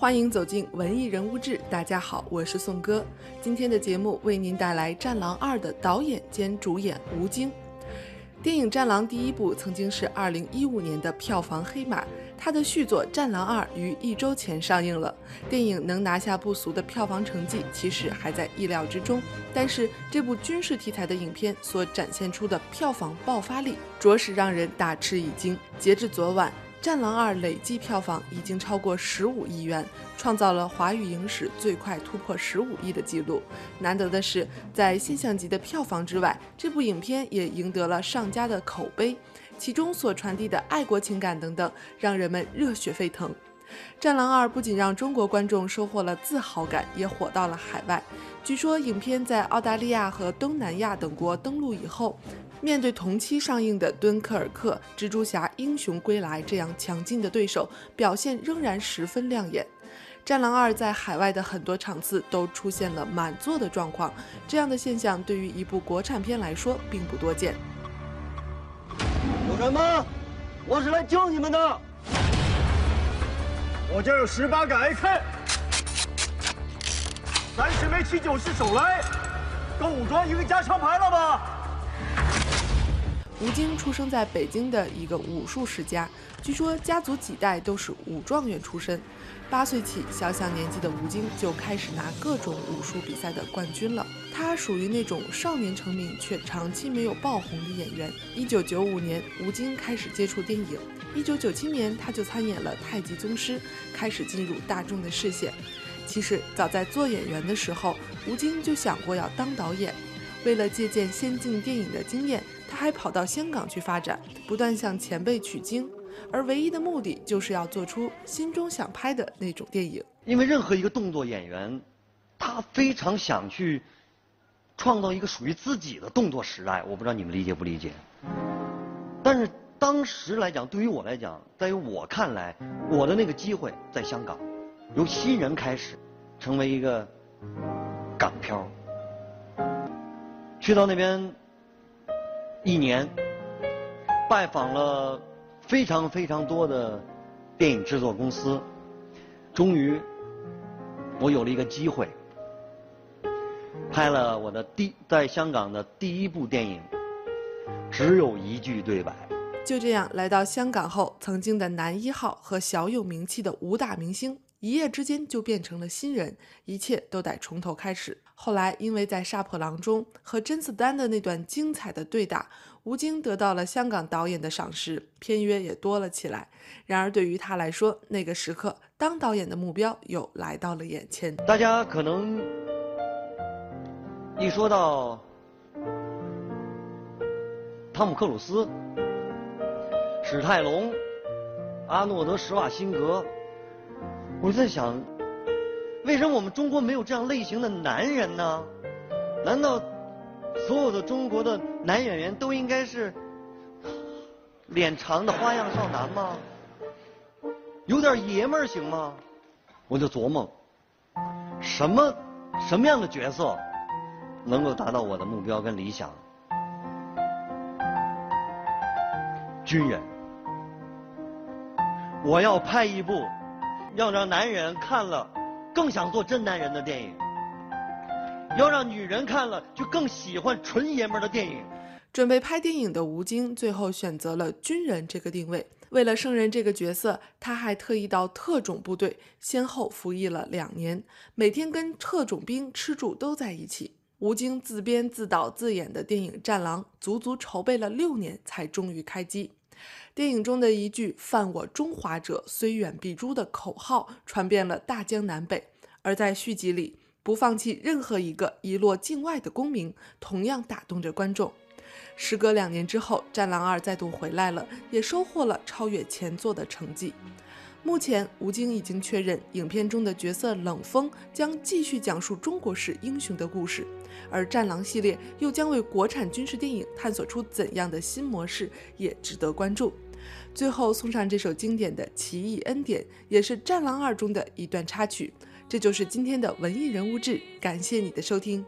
欢迎走进文艺人物志。大家好，我是宋哥。今天的节目为您带来《战狼二》的导演兼主演吴京。电影《战狼》第一部曾经是2015年的票房黑马，它的续作《战狼二》于一周前上映了。电影能拿下不俗的票房成绩，其实还在意料之中。但是这部军事题材的影片所展现出的票房爆发力，着实让人大吃一惊。截至昨晚。《战狼二》累计票房已经超过十五亿元，创造了华语影史最快突破十五亿的记录。难得的是，在现象级的票房之外，这部影片也赢得了上佳的口碑，其中所传递的爱国情感等等，让人们热血沸腾。《战狼二》不仅让中国观众收获了自豪感，也火到了海外。据说，影片在澳大利亚和东南亚等国登陆以后。面对同期上映的《敦刻尔克》《蜘蛛侠：英雄归来》这样强劲的对手，表现仍然十分亮眼。《战狼二》在海外的很多场次都出现了满座的状况，这样的现象对于一部国产片来说并不多见。有人吗？我是来救你们的。我这有十八个 AK，三十枚七九式手雷，够武装一个加强排了吧？吴京出生在北京的一个武术世家，据说家族几代都是武状元出身。八岁起，小小年纪的吴京就开始拿各种武术比赛的冠军了。他属于那种少年成名却长期没有爆红的演员。一九九五年，吴京开始接触电影；一九九七年，他就参演了《太极宗师》，开始进入大众的视线。其实，早在做演员的时候，吴京就想过要当导演。为了借鉴先进电影的经验。他还跑到香港去发展，不断向前辈取经，而唯一的目的就是要做出心中想拍的那种电影。因为任何一个动作演员，他非常想去创造一个属于自己的动作时代。我不知道你们理解不理解？但是当时来讲，对于我来讲，在于我看来，我的那个机会在香港，由新人开始，成为一个港漂，去到那边。一年，拜访了非常非常多的电影制作公司，终于，我有了一个机会，拍了我的第在香港的第一部电影，只有一句对白。就这样来到香港后，曾经的男一号和小有名气的武打明星。一夜之间就变成了新人，一切都得从头开始。后来，因为在《杀破狼》中和甄子丹的那段精彩的对打，吴京得到了香港导演的赏识，片约也多了起来。然而，对于他来说，那个时刻当导演的目标又来到了眼前。大家可能一说到汤姆·克鲁斯、史泰龙、阿诺德·施瓦辛格。我在想，为什么我们中国没有这样类型的男人呢？难道所有的中国的男演员都应该是脸长的花样少男吗？有点爷们儿行吗？我就琢磨，什么什么样的角色能够达到我的目标跟理想？军人，我要拍一部。要让男人看了更想做真男人的电影，要让女人看了就更喜欢纯爷们的电影。准备拍电影的吴京最后选择了军人这个定位。为了胜任这个角色，他还特意到特种部队先后服役了两年，每天跟特种兵吃住都在一起。吴京自编自导自演的电影《战狼》，足足筹备了六年才终于开机。电影中的一句“犯我中华者，虽远必诛”的口号传遍了大江南北，而在续集里，不放弃任何一个遗落境外的公民，同样打动着观众。时隔两年之后，《战狼二》再度回来了，也收获了超越前作的成绩。目前，吴京已经确认，影片中的角色冷锋将继续讲述中国式英雄的故事，而《战狼》系列又将为国产军事电影探索出怎样的新模式，也值得关注。最后送上这首经典的《奇异恩典》，也是《战狼二》中的一段插曲。这就是今天的文艺人物志，感谢你的收听。